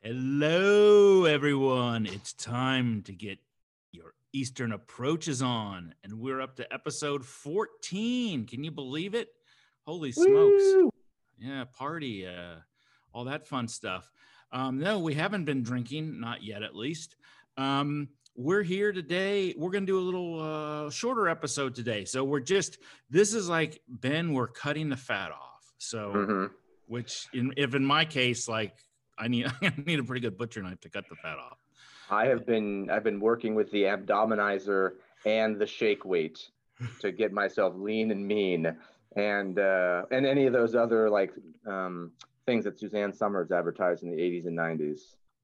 Hello, everyone. It's time to get your Eastern approaches on, and we're up to episode 14. Can you believe it? Holy smokes. Woo! Yeah, party, uh, all that fun stuff. Um, no, we haven't been drinking, not yet at least. Um, we're here today. We're going to do a little uh, shorter episode today. So we're just, this is like, Ben, we're cutting the fat off. So, Mhm. which, in, if in my case, like, I need, I need a pretty good butcher knife to cut the fat off. I have been I've been working with the abdominizer and the shake weight to get myself lean and mean, and uh, and any of those other like um, things that Suzanne Somers advertised in the 80s and 90s.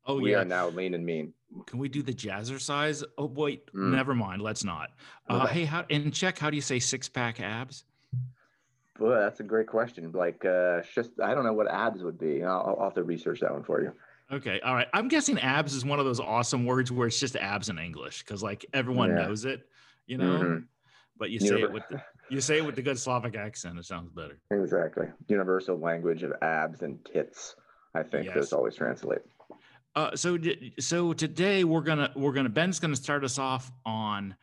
Oh, we yeah. are now lean and mean. Can we do the Jazzercise? Oh, wait, Mm. never mind. Let's not. Uh, Okay. hey, how, and check, how do you say six pack abs? That's a great question. Like, uh, just I don't know what abs would be. I'll, I'll have to research that one for you. Okay. All right. I'm guessing abs is one of those awesome words where it's just abs in English because like everyone Yeah. knows it, you know, Mhm. but you say it with the, you say it with the good Slavic accent. It sounds better. Exactly. Universal language of abs and tits. I think Yes. those always translate. Uh, so so today we're gonna we're gonna Ben's gonna start us off on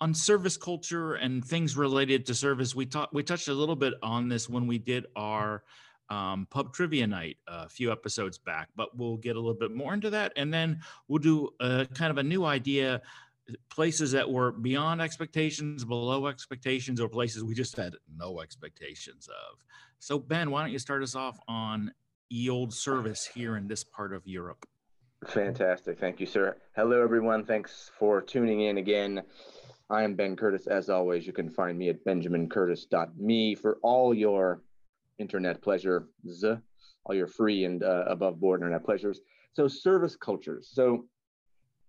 on service culture and things related to service. We talked we touched a little bit on this when we did our um, pub trivia night a few episodes back, but we'll get a little bit more into that, and then we'll do a kind of a new idea. Places that were beyond expectations, below expectations, or places we just had no expectations of. So, Ben, why don't you start us off on old service here in this part of Europe? Fantastic. Thank you, sir. Hello, everyone. Thanks for tuning in again. I am Ben Curtis. As always, you can find me at benjamincurtis.me for all your internet pleasures, all your free and uh, above board internet pleasures. So, service cultures. So,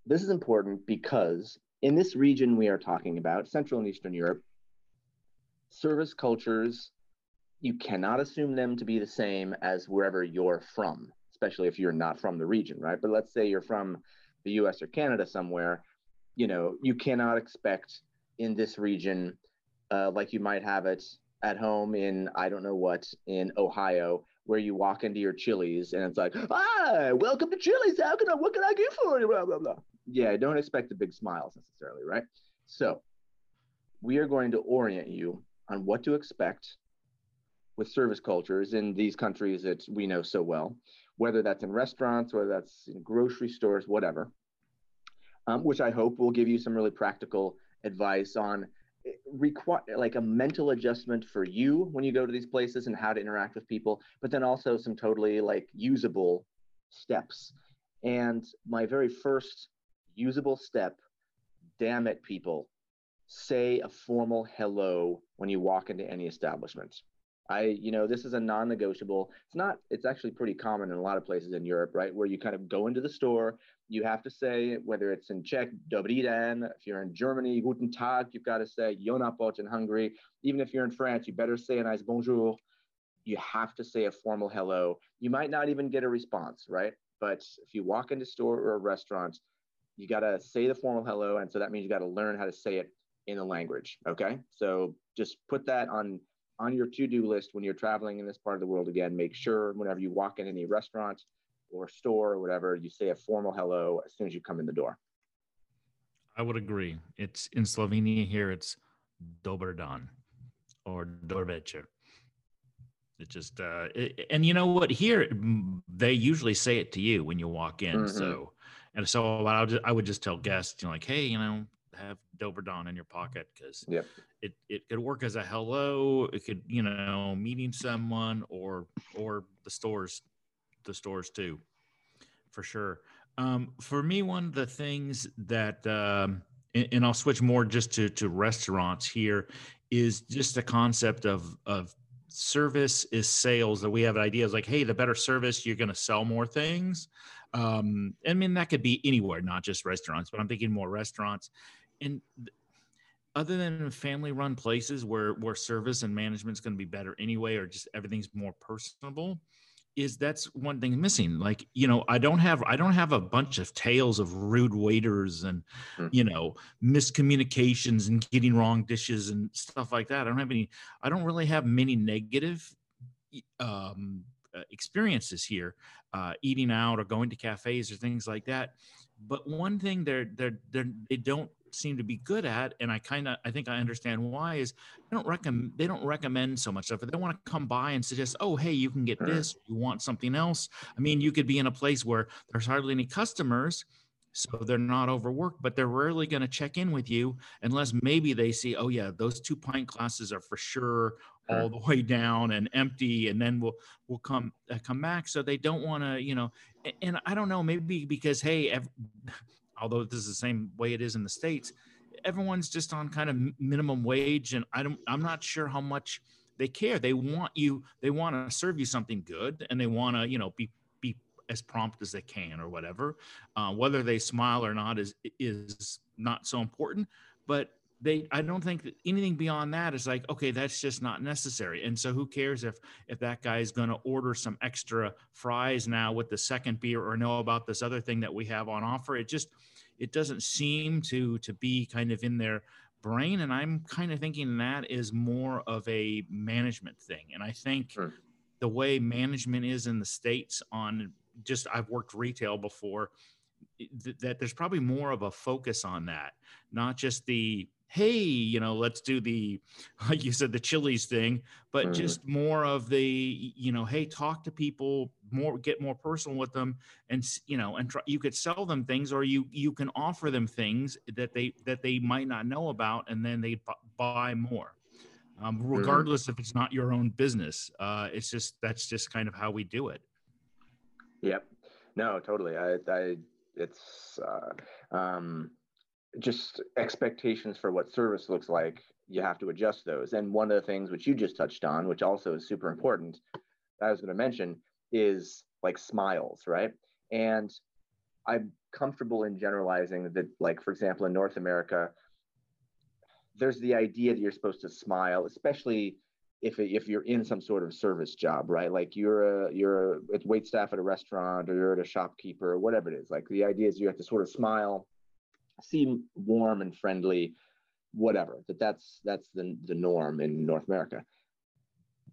this is important because in this region we are talking about, Central and Eastern Europe, service cultures, you cannot assume them to be the same as wherever you're from especially if you're not from the region, right? But let's say you're from the US or Canada somewhere, you know, you cannot expect in this region, uh, like you might have it at home in, I don't know what, in Ohio, where you walk into your Chili's and it's like, ah, welcome to Chili's. How can I, what can I do for you? Blah, blah, blah. Yeah, don't expect the big smiles necessarily, right? So we are going to orient you on what to expect with service cultures in these countries that we know so well whether that's in restaurants, whether that's in grocery stores, whatever, um, which I hope will give you some really practical advice on require like a mental adjustment for you when you go to these places and how to interact with people, but then also some totally like usable steps. And my very first usable step, damn it, people, say a formal hello when you walk into any establishment. I, you know, this is a non-negotiable. It's not. It's actually pretty common in a lot of places in Europe, right? Where you kind of go into the store, you have to say whether it's in Czech, Dobrý den. If you're in Germany, Guten Tag. You've got to say Jó napot in Hungary. Even if you're in France, you better say a nice Bonjour. You have to say a formal hello. You might not even get a response, right? But if you walk into a store or a restaurant, you got to say the formal hello, and so that means you got to learn how to say it in the language. Okay, so just put that on on your to-do list when you're traveling in this part of the world again make sure whenever you walk in any restaurant or store or whatever you say a formal hello as soon as you come in the door I would agree. It's in Slovenia here. It's dober dan or večer. It just uh, it, and you know what? Here they usually say it to you when you walk in. Mhm. So and so I would just, I would just tell guests, you know, like, hey, you know, have dober dan in your pocket because yep it it could work as a hello. It could you know meeting someone or or the stores the stores too, for sure. Um, for me, one of the things that um, and, and I'll switch more just to to restaurants here is just the concept of of service is sales that we have ideas like hey the better service you're going to sell more things um i mean that could be anywhere not just restaurants but i'm thinking more restaurants and other than family run places where where service and management is going to be better anyway or just everything's more personable is that's one thing missing like you know i don't have i don't have a bunch of tales of rude waiters and Mhm. you know miscommunications and getting wrong dishes and stuff like that i don't have any i don't really have many negative um uh, experiences here, uh, eating out or going to cafes or things like that. But one thing they're they're, they're they don't seem to be good at, and I kind of I think I understand why is they don't recommend they don't recommend so much stuff. They want to come by and suggest, oh hey, you can get mm-hmm. this. You want something else? I mean, you could be in a place where there's hardly any customers, so they're not overworked, but they're rarely going to check in with you unless maybe they see, oh yeah, those two pint glasses are for sure all the way down and empty, and then we'll we'll come uh, come back. So they don't want to, you know, and, and I don't know, maybe because hey, ev- although this is the same way it is in the states, everyone's just on kind of minimum wage, and I don't, I'm not sure how much they care. They want you, they want to serve you something good, and they want to, you know, be as prompt as they can or whatever. Uh, whether they smile or not is is not so important, but they i don't think that anything beyond that is like okay that's just not necessary and so who cares if if that guy is going to order some extra fries now with the second beer or know about this other thing that we have on offer it just it doesn't seem to to be kind of in their brain and i'm kind of thinking that is more of a management thing and i think sure. the way management is in the states on just i've worked retail before that there's probably more of a focus on that not just the hey, you know, let's do the, like you said, the Chili's thing, but mm-hmm. just more of the, you know, hey, talk to people more, get more personal with them, and you know, and try, you could sell them things, or you you can offer them things that they that they might not know about, and then they b- buy more. Um, mm-hmm. regardless mm-hmm. if it's not your own business, uh, it's just that's just kind of how we do it. Yep. No, totally. I, I it's uh, um, just expectations for what service looks like you have to adjust those and one of the things which you just touched on which also is super important i was going to mention is like smiles right and i'm comfortable in generalizing that like for example in north america there's the idea that you're supposed to smile especially if, if you're in some sort of service job right like you're a you're a wait staff at a restaurant or you're at a shopkeeper or whatever it is like the idea is you have to sort of smile seem warm and friendly, whatever. That that's that's the the norm in North America.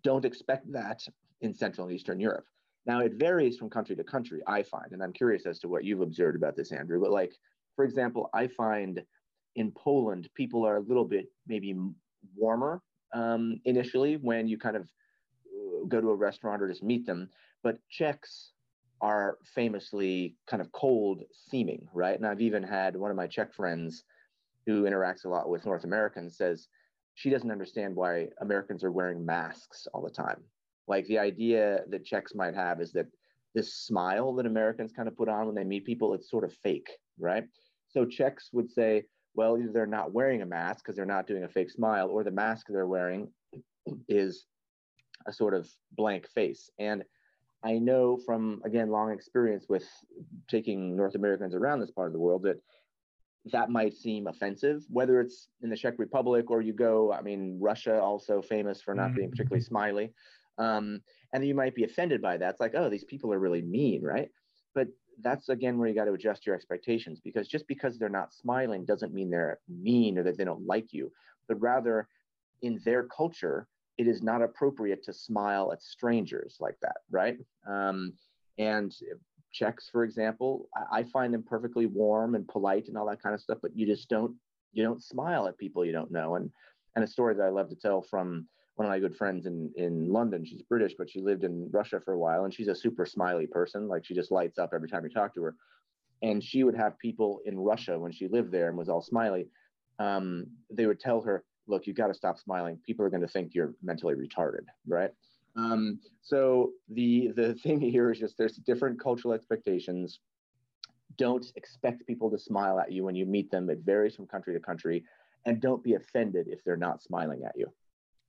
Don't expect that in Central and Eastern Europe. Now it varies from country to country. I find, and I'm curious as to what you've observed about this, Andrew. But like, for example, I find in Poland people are a little bit maybe warmer um, initially when you kind of uh, go to a restaurant or just meet them. But Czechs are famously kind of cold seeming, right? And I've even had one of my Czech friends who interacts a lot with North Americans says she doesn't understand why Americans are wearing masks all the time. Like the idea that Czechs might have is that this smile that Americans kind of put on when they meet people, it's sort of fake, right? So Czechs would say, well, either they're not wearing a mask because they're not doing a fake smile, or the mask they're wearing is a sort of blank face. And I know from again long experience with taking North Americans around this part of the world that that might seem offensive, whether it's in the Czech Republic or you go. I mean, Russia also famous for not mm-hmm. being particularly smiley, um, and you might be offended by that. It's like, oh, these people are really mean, right? But that's again where you got to adjust your expectations because just because they're not smiling doesn't mean they're mean or that they don't like you, but rather in their culture it is not appropriate to smile at strangers like that, right? Um, and Czechs, for example, I, I find them perfectly warm and polite and all that kind of stuff, but you just don't you don't smile at people you don't know. And and a story that I love to tell from one of my good friends in in London. She's British, but she lived in Russia for a while, and she's a super smiley person. Like she just lights up every time you talk to her. And she would have people in Russia when she lived there and was all smiley. Um, they would tell her, look, you got to stop smiling. People are going to think you're mentally retarded, right? Um, so the the thing here is just there's different cultural expectations. Don't expect people to smile at you when you meet them. It varies from country to country, and don't be offended if they're not smiling at you.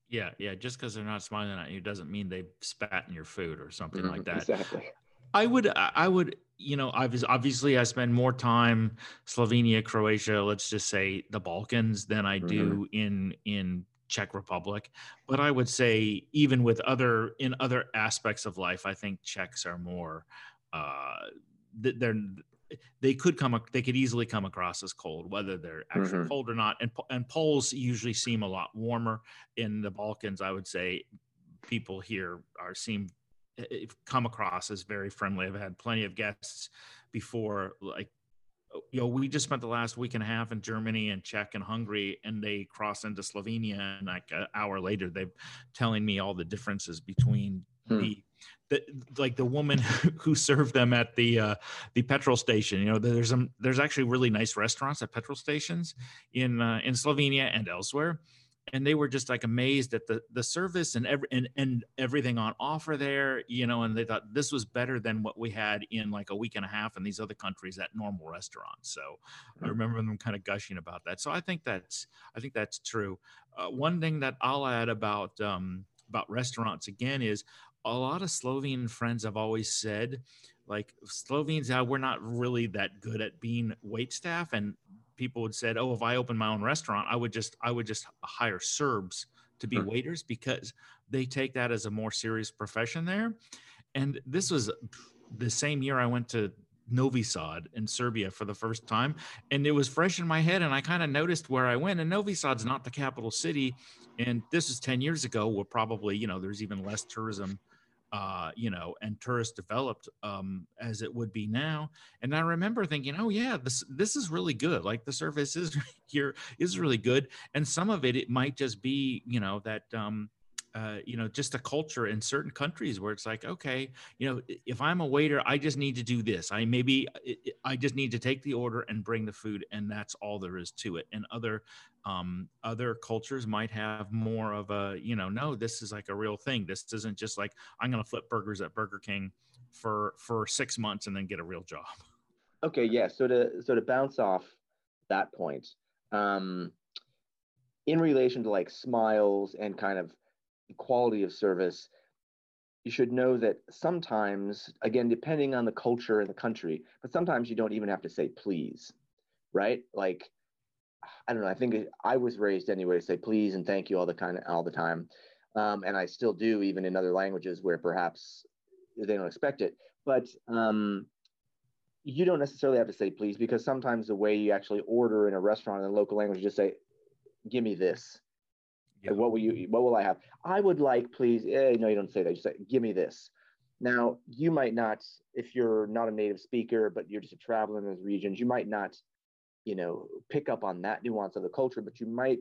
Yeah, yeah. Just because they're not smiling at you doesn't mean they've spat in your food or something mm-hmm, like that. Exactly. I would, I would, you know, obviously I spend more time Slovenia, Croatia, let's just say the Balkans than I do mm-hmm. in in Czech Republic. But I would say even with other in other aspects of life, I think Czechs are more uh they're they could come they could easily come across as cold whether they're actually mm-hmm. cold or not and and Poles usually seem a lot warmer in the Balkans I would say people here are seem come across as very friendly. I've had plenty of guests before, like you know, we just spent the last week and a half in Germany and Czech and Hungary, and they cross into Slovenia, and like an hour later, they're telling me all the differences between hmm. the, the like the woman who served them at the uh, the petrol station. You know, there's some there's actually really nice restaurants at petrol stations in uh, in Slovenia and elsewhere. And they were just like amazed at the the service and every and, and everything on offer there you know and they thought this was better than what we had in like a week and a half in these other countries at normal restaurants. So i remember them kind of gushing about that. So i think that's i think that's true. Uh, one thing that i'll add about um, about restaurants again is a lot of slovene friends have always said like Slovenes, uh, we're not really that good at being wait staff, and people would said, "Oh, if I opened my own restaurant, I would just I would just hire Serbs to be sure. waiters because they take that as a more serious profession there." And this was the same year I went to Novi Sad in Serbia for the first time, and it was fresh in my head. And I kind of noticed where I went. And Novi Sad's not the capital city, and this is ten years ago. Where probably you know there's even less tourism uh, you know, and tourist developed um, as it would be now. And I remember thinking, oh yeah, this this is really good. Like the service is here is really good, and some of it it might just be you know that um, uh, you know, just a culture in certain countries where it's like, okay, you know, if I'm a waiter, I just need to do this. I maybe I just need to take the order and bring the food, and that's all there is to it. And other um, other cultures might have more of a, you know, no, this is like a real thing. This isn't just like I'm going to flip burgers at Burger King for for six months and then get a real job. Okay, yeah. So to so to bounce off that point, um, in relation to like smiles and kind of quality of service, you should know that sometimes, again, depending on the culture and the country, but sometimes you don't even have to say please, right? Like, I don't know. I think I was raised anyway to say please and thank you all the kind of all the time, um, and I still do even in other languages where perhaps they don't expect it. But um, you don't necessarily have to say please because sometimes the way you actually order in a restaurant in a local language, you just say, "Give me this," Yeah. What will you? What will I have? I would like, please. Eh, no, you don't say that. You say, give me this. Now, you might not, if you're not a native speaker, but you're just a traveler in those regions, you might not, you know, pick up on that nuance of the culture, but you might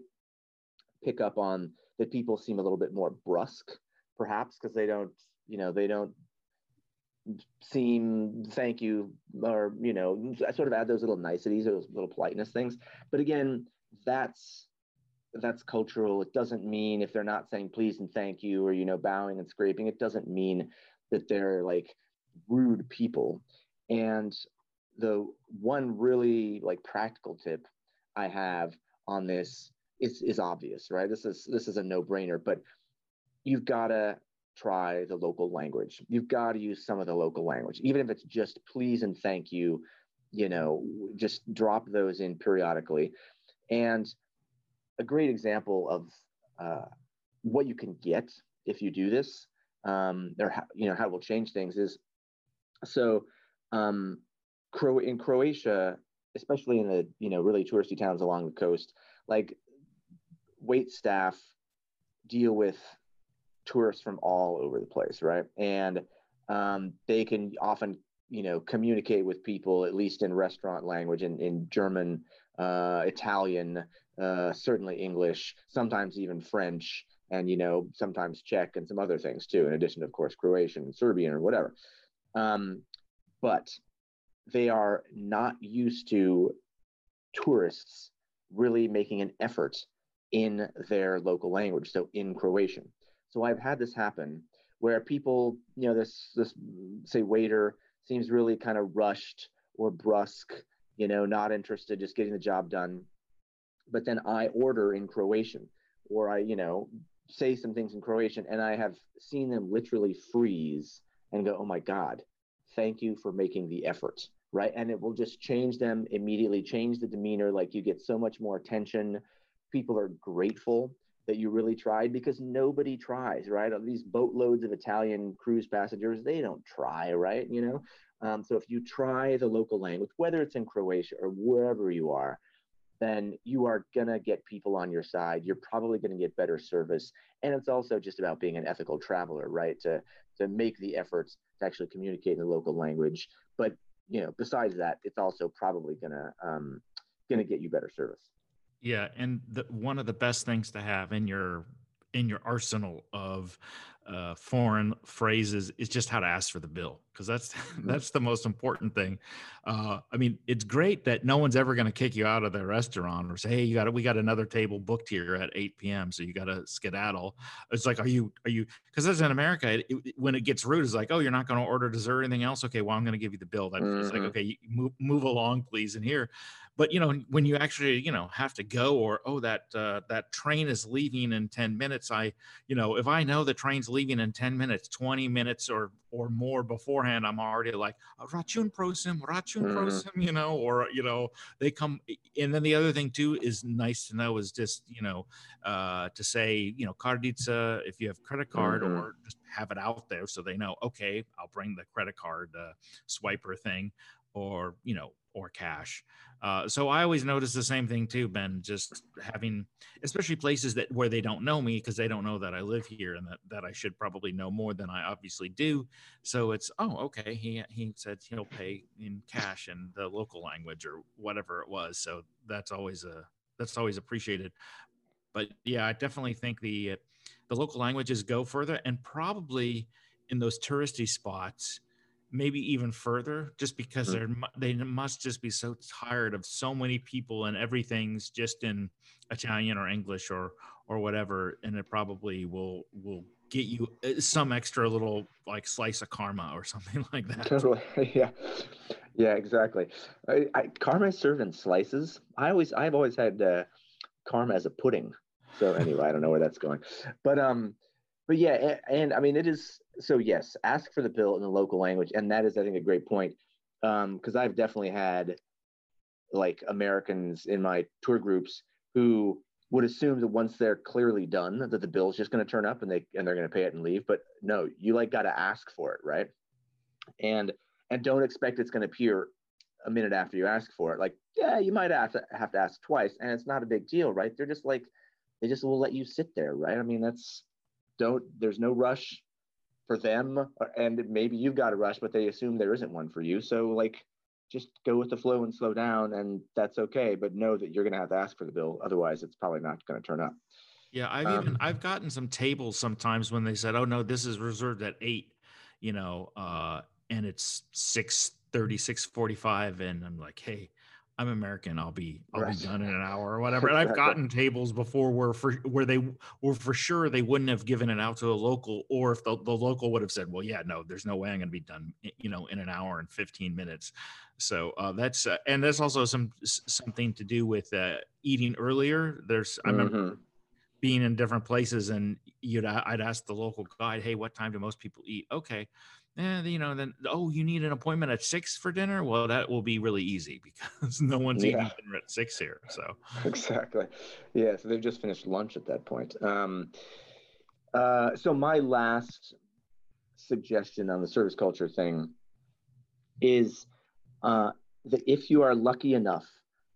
pick up on that people seem a little bit more brusque, perhaps because they don't, you know, they don't seem thank you or you know i sort of add those little niceties those little politeness things but again that's that's cultural. It doesn't mean if they're not saying please and thank you or you know bowing and scraping, it doesn't mean that they're like rude people. And the one really like practical tip I have on this is is obvious, right? This is this is a no-brainer, but you've got to try the local language. You've got to use some of the local language, even if it's just please and thank you. You know, just drop those in periodically. And a great example of uh, what you can get if you do this, um, or how, you know how it will change things is so um, Cro- in Croatia, especially in the you know really touristy towns along the coast, like wait staff deal with tourists from all over the place, right? And um, they can often you know communicate with people at least in restaurant language in, in German, uh, Italian, uh, certainly English, sometimes even French, and you know sometimes Czech and some other things too, in addition of course Croatian and Serbian or whatever. Um, but they are not used to tourists really making an effort in their local language, so in Croatian. So I've had this happen where people, you know, this this say waiter seems really kind of rushed or brusque, you know, not interested, just getting the job done but then I order in Croatian or I, you know, say some things in Croatian and I have seen them literally freeze and go, oh my God, thank you for making the effort. Right. And it will just change them immediately, change the demeanor. Like you get so much more attention. People are grateful that you really tried because nobody tries, right? These boatloads of Italian cruise passengers, they don't try, right? You know, um, so if you try the local language, whether it's in Croatia or wherever you are, then you are going to get people on your side. You're probably going to get better service. And it's also just about being an ethical traveler, right? To, to make the efforts to actually communicate in the local language. But, you know, besides that, it's also probably going to, um, going to get you better service. Yeah. And the, one of the best things to have in your, in your arsenal of uh, foreign phrases is just how to ask for the bill because that's mm-hmm. that's the most important thing. Uh, I mean, it's great that no one's ever going to kick you out of the restaurant or say, "Hey, you got we got another table booked here at 8 p.m., so you got to skedaddle." It's like, are you are you? Because as in America, it, it, when it gets rude, it's like, "Oh, you're not going to order dessert or anything else." Okay, well, I'm going to give you the bill. That mm-hmm. it's like, okay, move move along, please. And here, but you know when you actually you know have to go or oh that uh, that train is leaving in 10 minutes i you know if i know the train's leaving in 10 minutes 20 minutes or or more beforehand i'm already like račun prosim račun mm-hmm. prosim you know or you know they come and then the other thing too is nice to know is just you know uh, to say you know kartica if you have credit card mm-hmm. or just have it out there so they know okay i'll bring the credit card uh, swiper thing or you know or cash uh, so I always notice the same thing too, Ben. Just having, especially places that where they don't know me because they don't know that I live here and that that I should probably know more than I obviously do. So it's oh okay, he he said he'll pay in cash in the local language or whatever it was. So that's always a that's always appreciated. But yeah, I definitely think the the local languages go further and probably in those touristy spots maybe even further just because mm-hmm. they're they must just be so tired of so many people and everything's just in Italian or English or or whatever and it probably will will get you uh, some extra little like slice of karma or something like that. Totally. Yeah. Yeah, exactly. I, I, karma is served in slices. I always I've always had uh, karma as a pudding. So anyway, I don't know where that's going. But um but yeah, and, and, I mean, it is so. Yes, ask for the bill in the local language, and that is, I think, a great point. Because um, I've definitely had like Americans in my tour groups who would assume that once they're clearly done, that the bill is just going to turn up and they and they're going to pay it and leave. But no, you like got to ask for it, right? And and don't expect it's going to appear a minute after you ask for it. Like, yeah, you might have to have to ask twice, and it's not a big deal, right? They're just like they just will let you sit there, right? I mean, that's don't there's no rush for them and maybe you've got a rush but they assume there isn't one for you. So like just go with the flow and slow down and that's okay but know that you're going to have to ask for the bill otherwise it's probably not going to turn up. Yeah i've um, even i've gotten some tables sometimes when they said oh no this is reserved at 8 you know uh and it's 6 30 6 45 and i'm like hey I'm American. I'll be I'll right. be done in an hour or whatever. And I've gotten tables before where for where they were for sure they wouldn't have given it out to a local, or if the, the local would have said, "Well, yeah, no, there's no way I'm going to be done, you know, in an hour and 15 minutes." So uh, that's uh, and that's also some something to do with uh, eating earlier. There's I remember mm-hmm. being in different places, and you'd I'd ask the local guide, "Hey, what time do most people eat?" Okay and you know, then oh, you need an appointment at six for dinner. Well, that will be really easy because no one's yeah. eating dinner at six here. So exactly, yeah. So they've just finished lunch at that point. Um, uh, so my last suggestion on the service culture thing is uh, that if you are lucky enough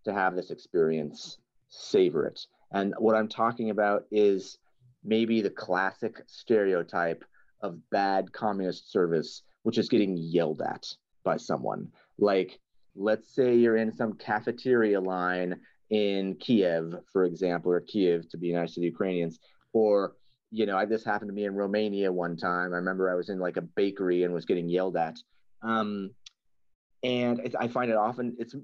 to have this experience, savor it. And what I'm talking about is maybe the classic stereotype of bad communist service, which is getting yelled at by someone. Like, let's say you're in some cafeteria line in Kiev, for example, or Kiev to be nice to the Ukrainians, or you know, I this happened to me in Romania one time. I remember I was in like a bakery and was getting yelled at. Um, and I find it often it's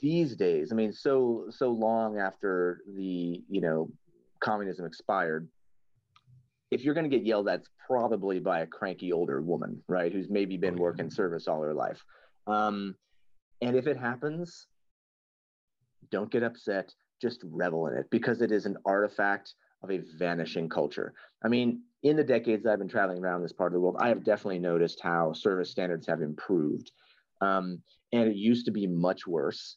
these days. I mean, so so long after the you know communism expired, if you're going to get yelled at, it's probably by a cranky older woman, right? Who's maybe been oh, working service all her life. Um, and if it happens, don't get upset. Just revel in it because it is an artifact of a vanishing culture. I mean, in the decades I've been traveling around this part of the world, I have definitely noticed how service standards have improved. Um, and it used to be much worse.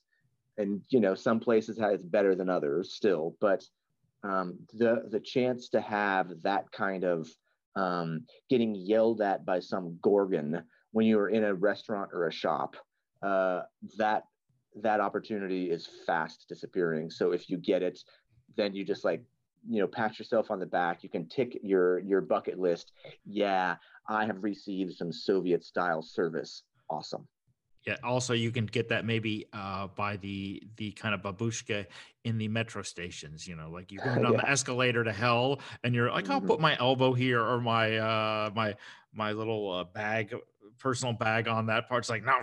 And, you know, some places it's better than others still, but um, the the chance to have that kind of um, getting yelled at by some gorgon when you are in a restaurant or a shop uh, that that opportunity is fast disappearing. So if you get it, then you just like you know pat yourself on the back. You can tick your your bucket list. Yeah i have received some soviet style service. Awesome yeah also you can get that maybe uh, by the the kind of babushka in the metro stations you know like you're going down yeah. the escalator to hell and you're like i'll mm-hmm. put my elbow here or my uh my my little uh, bag personal bag on that part it's like no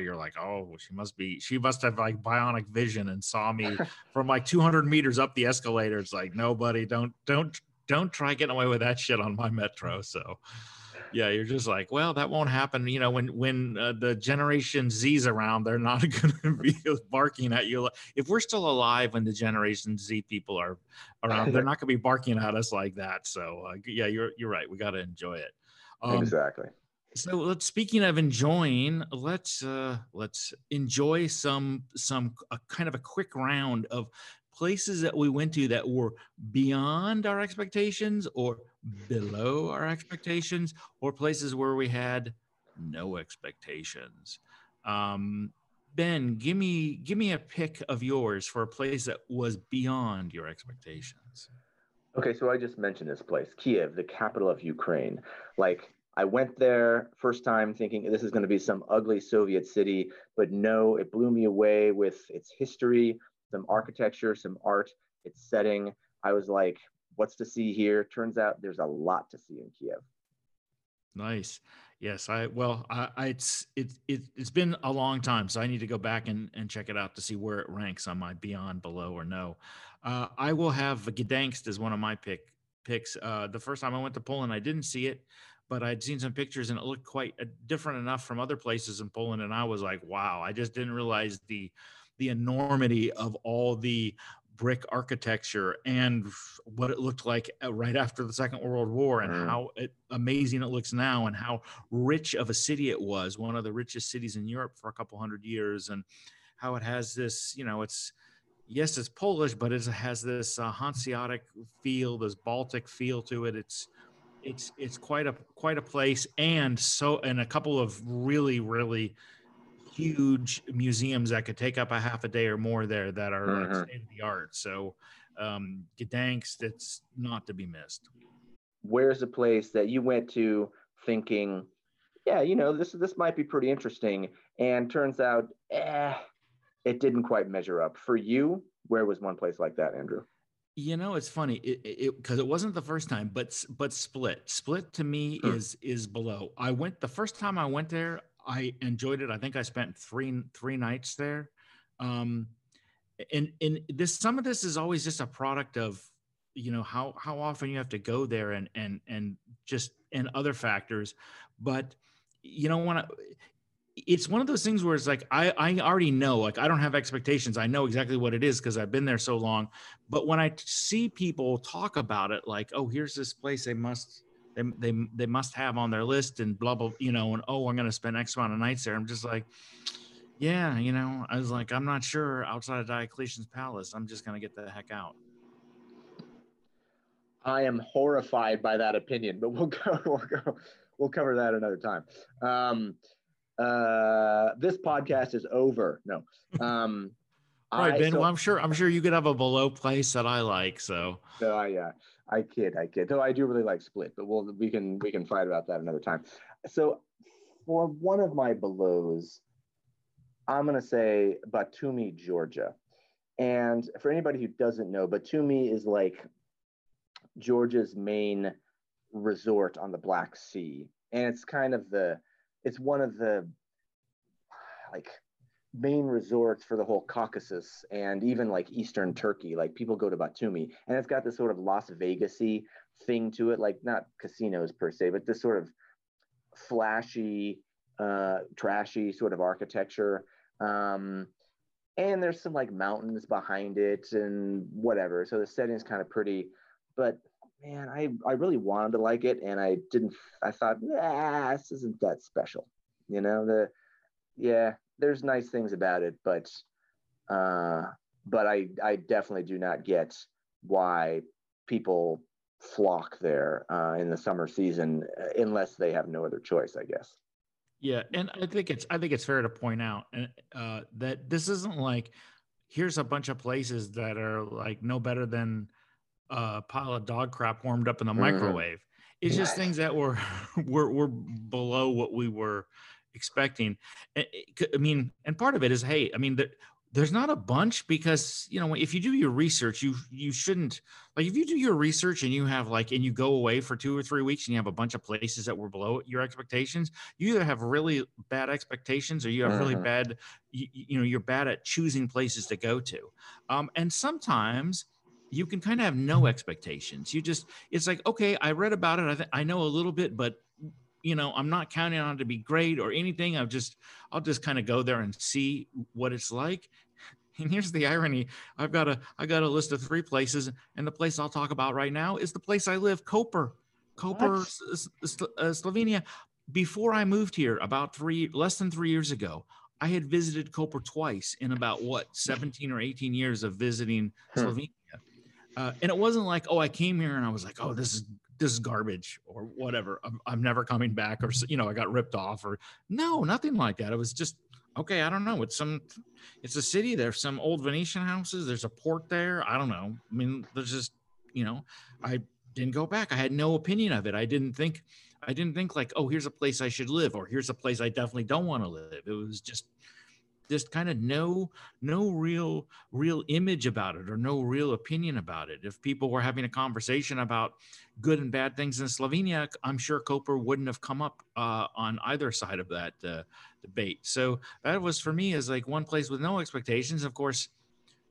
you're like oh she must be she must have like bionic vision and saw me from like 200 meters up the escalator it's like nobody don't don't don't try getting away with that shit on my metro so yeah, you're just like, well, that won't happen. You know, when when uh, the Generation Z's around, they're not going to be barking at you. If we're still alive when the Generation Z people are around, they're not going to be barking at us like that. So uh, yeah, you're you're right. We got to enjoy it. Um, exactly. So let's speaking of enjoying, let's uh, let's enjoy some some a kind of a quick round of places that we went to that were beyond our expectations or below our expectations or places where we had no expectations. Um, ben give me give me a pick of yours for a place that was beyond your expectations. Okay so i just mentioned this place kiev the capital of ukraine. Like I went there first time thinking this is going to be some ugly Soviet city, but no, it blew me away with its history, some architecture, some art, its setting. I was like, what's to see here? Turns out there's a lot to see in Kiev. Nice. Yes, I well, I, I it's it, it it's been a long time, so I need to go back and, and check it out to see where it ranks on my beyond, below, or no. Uh, I will have Gdansk as one of my pick picks. Uh, the first time I went to Poland, I didn't see it, but I'd seen some pictures and it looked quite uh, different enough from other places in Poland, and I was like, wow, I just didn't realize the the enormity of all the brick architecture and what it looked like uh, right after the Second World War and mm. how it, amazing it looks now and how rich of a city it was, one of the richest cities in Europe for a couple hundred years, and how it has this, you know, it's yes, it's Polish, but it has this uh, Hanseatic feel, this Baltic feel to it. It's it's it's quite a quite a place, and so and a couple of really really huge museums that could take up a half a day or more there that are mm-hmm. state of the art. So um, Gdansk, that's not to be missed. Where's the place that you went to thinking, yeah, you know, this this might be pretty interesting, and turns out, eh, it didn't quite measure up for you. Where was one place like that, Andrew? You know, it's funny it because it, it, wasn't the first time, but but Split, Split to me hmm. is is below. I went the first time I went there. I enjoyed it. I think I spent three three nights there. Um, and and this some of this is always just a product of you know how how often you have to go there and and and just and other factors but you know when I, it's one of those things where it's like I, I already know like i don't have expectations i know exactly what it is because i've been there so long but when i see people talk about it like oh here's this place they must they, they, they must have on their list and blah blah you know and oh i'm going to spend x amount of nights there. I'm just like yeah you know. I was like i'm not sure outside of diocletian's palace i'm just going to get the heck out. I am horrified by that opinion but we'll go we'll go we'll cover that another time. Um uh this podcast is over. No. Um All right, Ben. So, well, I'm sure. I'm sure you could have a below place that I like. So. So uh, yeah. I kid, I kid. Though I do really like Split, but we'll we can we can fight about that another time. So for one of my belows, I'm gonna say Batumi, Georgia. And for anybody who doesn't know, Batumi is like Georgia's main resort on the Black Sea. And it's kind of the it's one of the like main resorts for the whole Caucasus and even like Eastern Turkey. Like people go to Batumi, and it's got this sort of Las Vegasy thing to it, like not casinos per se, but this sort of flashy, uh, trashy sort of architecture. Um, and there's some like mountains behind it and whatever. So the setting is kind of pretty, but man, I, I really wanted to like it and I didn't, I thought, nah, this isn't that special. You know, the, yeah, there's nice things about it, but uh, but I I definitely do not get why people flock there uh, in the summer season uh, unless they have no other choice, I guess. Yeah, and I think it's I think it's fair to point out uh, that this isn't like here's a bunch of places that are like no better than a pile of dog crap warmed up in the mm-hmm. microwave. It's just things that were were were below what we were expecting. I mean, and part of it is, hey, I mean, the, there's not a bunch because you know if you do your research you you shouldn't like if you do your research and you have like and you go away for two or three weeks and you have a bunch of places that were below your expectations you either have really bad expectations or you have really mm-hmm. bad you, you, know you're bad at choosing places to go to um, and sometimes you can kind of have no expectations you just it's like okay i read about it i, th- I know a little bit but you know i'm not counting on it to be great or anything. I've just i'll just kind of go there and see what it's like. And here's the irony. I've got a i got a list of three places and the place i'll talk about right now is the place i live koper. Koper uh, slovenia. Before i moved here about three less than three years ago i had visited koper twice in about what 17 or 18 years of visiting hmm. slovenia. Uh, and it wasn't like oh i came here and i was like oh this is this is garbage or whatever. I'm, I'm never coming back or, you know, I got ripped off or no, nothing like that. It was just, okay, I don't know. It's some, it's a city. There's some old Venetian houses. There's a port there. I don't know. I mean, there's just, you know, I didn't go back. I had no opinion of it. I didn't think, I didn't think like, oh, here's a place I should live or here's a place I definitely don't want to live. It was just, just kind of no no real real image about it or no real opinion about it. If people were having a conversation about good and bad things in slovenia i'm sure koper wouldn't have come up uh, on either side of that uh, debate. So that was for me as like one place with no expectations. Of course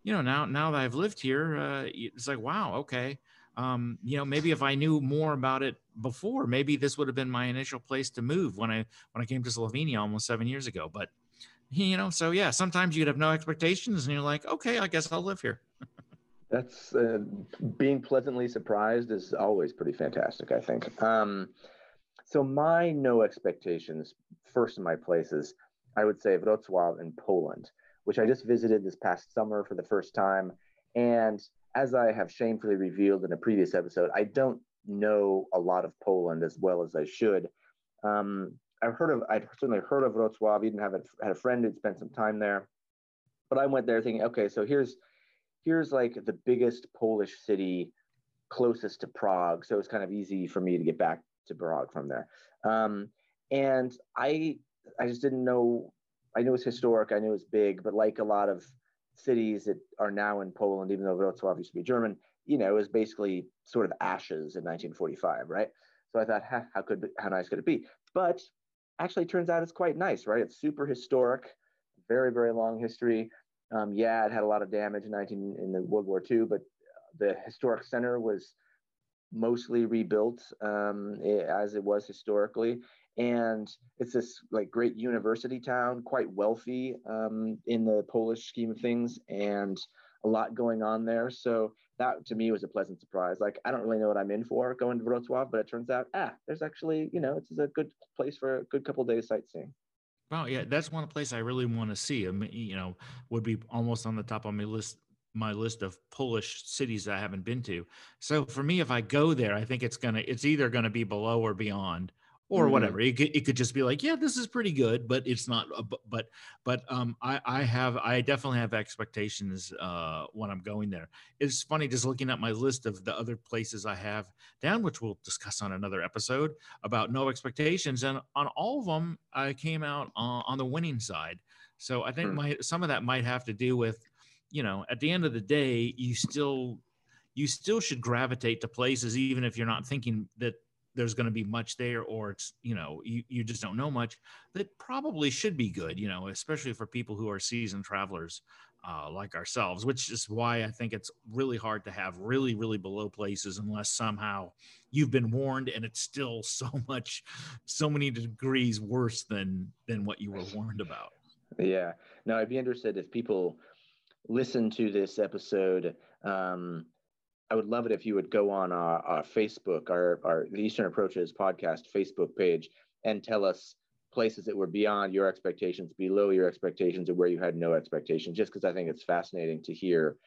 you know now now that i've lived here uh, it's like wow okay. Um, you know maybe if i knew more about it before maybe this would have been my initial place to move when i when i came to slovenia almost seven years ago but you know so yeah sometimes you'd have no expectations and you're like okay i guess i'll live here. That's uh, being pleasantly surprised is always pretty fantastic i think. Um, so my no expectations first in my places i would say wrocław in poland which i just visited this past summer for the first time. And as i have shamefully revealed in a previous episode i don't know a lot of poland as well as i should. Um, I've heard of, I'd certainly heard of Wrocław, even have a, had a friend who'd spent some time there. But I went there thinking, okay, so here's, here's like the biggest Polish city closest to Prague. So it's kind of easy for me to get back to Prague from there. Um, and I, I just didn't know, I knew it was historic, I knew it was big, but like a lot of cities that are now in Poland, even though Wrocław used to be German, you know, it was basically sort of ashes in 1945, right? So I thought, how could how nice could it be? But actually turns out it's quite nice, right? It's super historic, very, very long history. Um, yeah, it had a lot of damage in 19 in the World War II, but the historic center was mostly rebuilt um, as it was historically. And it's this like great university town, quite wealthy um, in the Polish scheme of things, and a lot going on there. So that to me was a pleasant surprise. Like I don't really know what I'm in for going to Wrocław, but it turns out ah, there's actually you know it's a good place for a good couple days sightseeing. Wow, yeah, that's one place I really want to see. I mean, you know, would be almost on the top of my list my list of Polish cities I haven't been to. So for me, if I go there, I think it's gonna it's either gonna be below or beyond or mm-hmm. whatever. It could, it could just be like, yeah, this is pretty good, but it's not. Uh, but but um, I I have I definitely have expectations uh, when I'm going there. It's funny just looking at my list of the other places I have down, which we'll discuss on another episode about no expectations, and on all of them I came out uh, on the winning side. So I think mm. my some of that might have to do with, you know, at the end of the day, you still you still should gravitate to places even if you're not thinking that there's going to be much there or it's you know you, you just don't know much that probably should be good you know especially for people who are seasoned travelers uh, like ourselves which is why i think it's really hard to have really really below places unless somehow you've been warned and it's still so much so many degrees worse than than what you were warned about. Yeah. Now i'd be interested if people listen to this episode um, I would love it if you would go on our, our Facebook, our, our the Eastern Approaches podcast Facebook page, and tell us places that were beyond your expectations, below your expectations, or where you had no expectations. Just because I think it's fascinating to hear,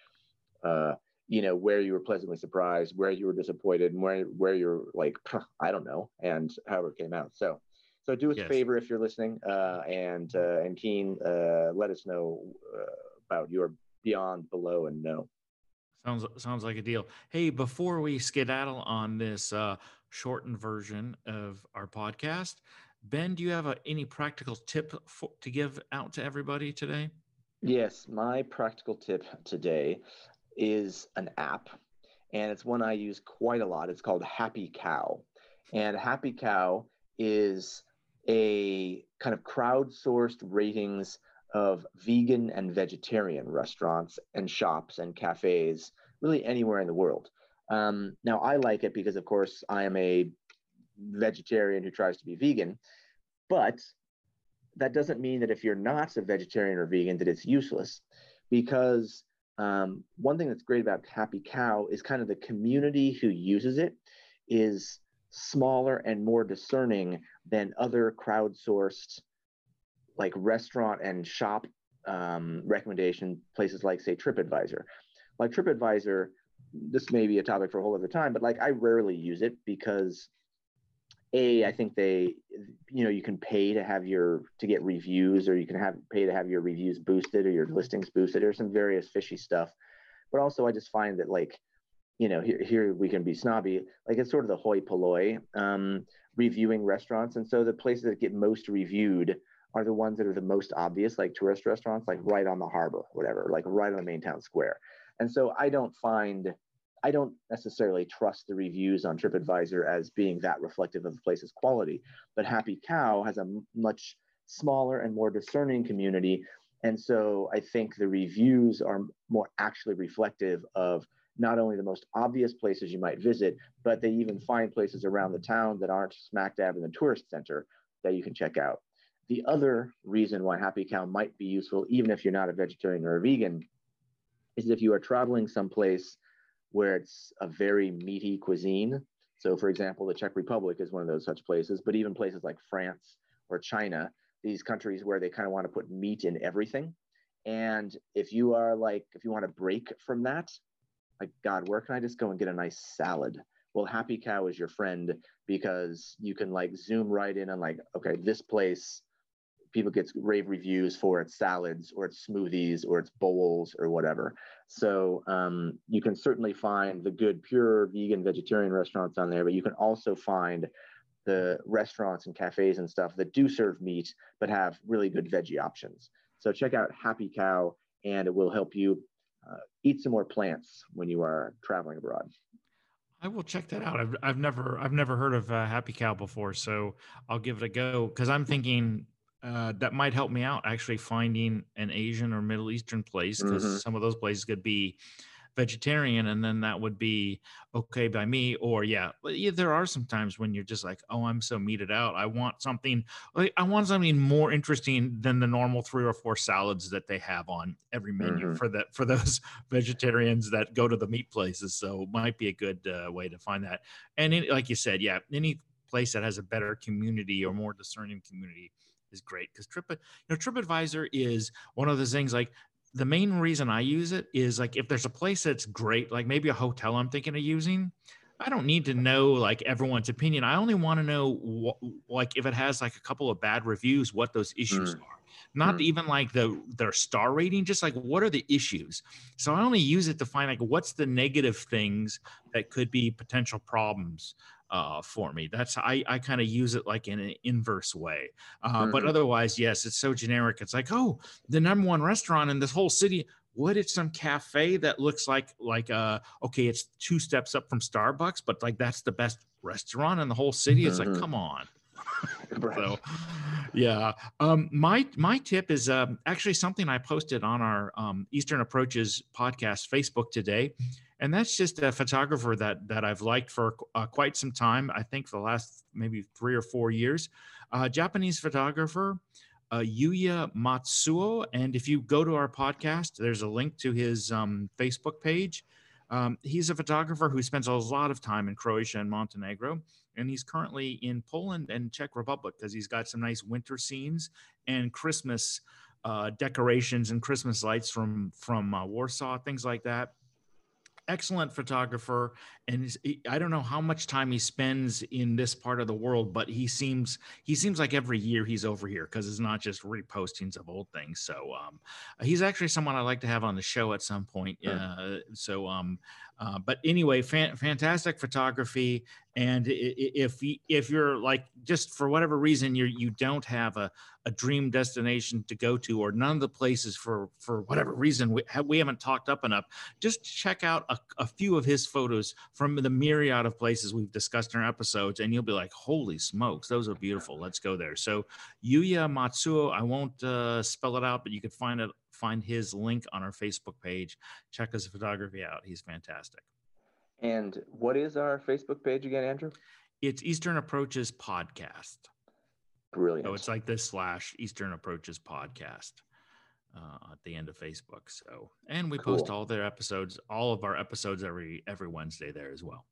uh, you know, where you were pleasantly surprised, where you were disappointed, and where where you're like, I don't know, and however it came out. So, So do us Yes. a favor if you're listening, uh, and uh, and Keen, uh, let us know uh, about your beyond, below, and no. Sounds sounds like a deal. Hey, before we skedaddle on this uh, shortened version of our podcast, Ben, do you have a, any practical tip for, to give out to everybody today? Yes, my practical tip today is an app, and it's one I use quite a lot. It's called Happy Cow, and Happy Cow is a kind of crowdsourced ratings of vegan and vegetarian restaurants and shops and cafes, really anywhere in the world. Um, now, I like it because, of course, I am a vegetarian who tries to be vegan, but that doesn't mean that if you're not a vegetarian or vegan that it's useless because um, one thing that's great about happy cow is kind of the community who uses it is smaller and more discerning than other crowdsourced like restaurant and shop um, recommendation places like say tripadvisor. Like tripadvisor this may be a topic for a whole other time but like i rarely use it because a i think they you know you can pay to have your to get reviews or you can have pay to have your reviews boosted or your listings boosted or some various fishy stuff. But also i just find that like you know here, here we can be snobby. Like it's sort of the hoi polloi um, reviewing restaurants. And so the places that get most reviewed are the ones that are the most obvious like tourist restaurants like right on the harbor whatever like right on the main town square and so i don't find I don't necessarily trust the reviews on TripAdvisor as being that reflective of the place's quality, but Happy Cow has a much smaller and more discerning community. And so I think the reviews are more actually reflective of not only the most obvious places you might visit, but they even find places around the town that aren't smack dab in the tourist center that you can check out. The other reason why Happy Cow might be useful, even if you're not a vegetarian or a vegan, is if you are traveling someplace where it's a very meaty cuisine. So, for example, the Czech Republic is one of those such places, but even places like France or China, these countries where they kind of want to put meat in everything. And if you are like, if you want to break from that, like, God, where can I just go and get a nice salad? Well, Happy Cow is your friend because you can like zoom right in and like, okay, this place people get rave reviews for its salads or its smoothies or its bowls or whatever. So um, you can certainly find the good pure vegan vegetarian restaurants on there, but you can also find the restaurants and cafes and stuff that do serve meat but have really good veggie options. So check out Happy Cow, and it will help you uh, eat some more plants when you are traveling abroad. I will check that out. I've, I've never I've never heard of uh, Happy Cow before, so I'll give it a go because I'm thinking uh, that might help me out actually finding an Asian or Middle Eastern place because Mhm. some of those places could be vegetarian and then that would be okay by me or yeah but yeah there are some times when you're just like oh i'm so meated out i want something like i want something more interesting than the normal three or four salads that they have on every menu Mhm. for that for those vegetarians that go to the meat places so it might be a good uh, way to find that and it, like you said yeah any place that has a better community or more discerning community is great because trip you know tripadvisor is one of those things like the main reason i use it is like if there's a place that's great like maybe a hotel i'm thinking of using i don't need to know like everyone's opinion. I only want to know wh- like if it has like a couple of bad reviews what those issues Mm. are. Not Mm. even like the their star rating just like what are the issues? So i only use it to find like what's the negative things that could be potential problems uh, for me. That's I I kind of use it like in an inverse way. Uh, But Mhm. otherwise, yes, it's so generic. It's like oh, the number one restaurant in this whole city. What it's some cafe that looks like like uh okay, it's two steps up from Starbucks, but like that's the best restaurant in the whole city. It's like Mhm. come on. So, yeah. Um, my my tip is um, actually something I posted on our um, Eastern Approaches podcast Facebook today, and that's just a photographer that that I've liked for uh, quite some time. I think the last maybe three or four years. Uh, Japanese photographer. Uh, Yuya Matsuo, and if you go to our podcast, there's a link to his um, Facebook page. Um, he's a photographer who spends a lot of time in Croatia and Montenegro, and he's currently in Poland and Czech Republic because he's got some nice winter scenes and Christmas uh, decorations and Christmas lights from from uh, Warsaw, things like that. Excellent photographer and i don't know how much time he spends in this part of the world but he seems he seems like every year he's over here because it's not just repostings of old things. So um, he's actually someone i'd like to have on the show at some point uh, so um, uh, but anyway, fan, fantastic photography. And if if you're like just for whatever reason you you don't have a, a dream destination to go to, or none of the places for for whatever reason we, have, we haven't talked up enough, just check out a, a few of his photos from the myriad of places we've discussed in our episodes, and you'll be like, "Holy smokes, those are beautiful! Let's go there." So Yuya Matsuo, I won't uh, spell it out, but you can find it find his link on our Facebook page. Check his photography out. He's fantastic. And what is our Facebook page again, Andrew? It's Eastern Approaches Podcast. Brilliant. So it's like this slash Eastern Approaches Podcast uh, at the end of Facebook. So, and we cool. post all their episodes, all of our episodes every every Wednesday there as well.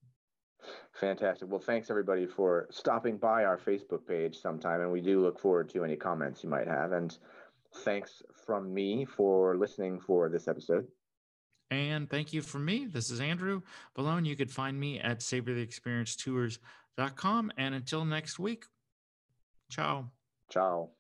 Fantastic. Well, thanks everybody for stopping by our Facebook page sometime, and we do look forward to any comments you might have. And thanks from me for listening for this episode. And thank you from me. This is Andrew Balone. You could find me at savortheexperiencetours.com. And until next week, ciao. Ciao.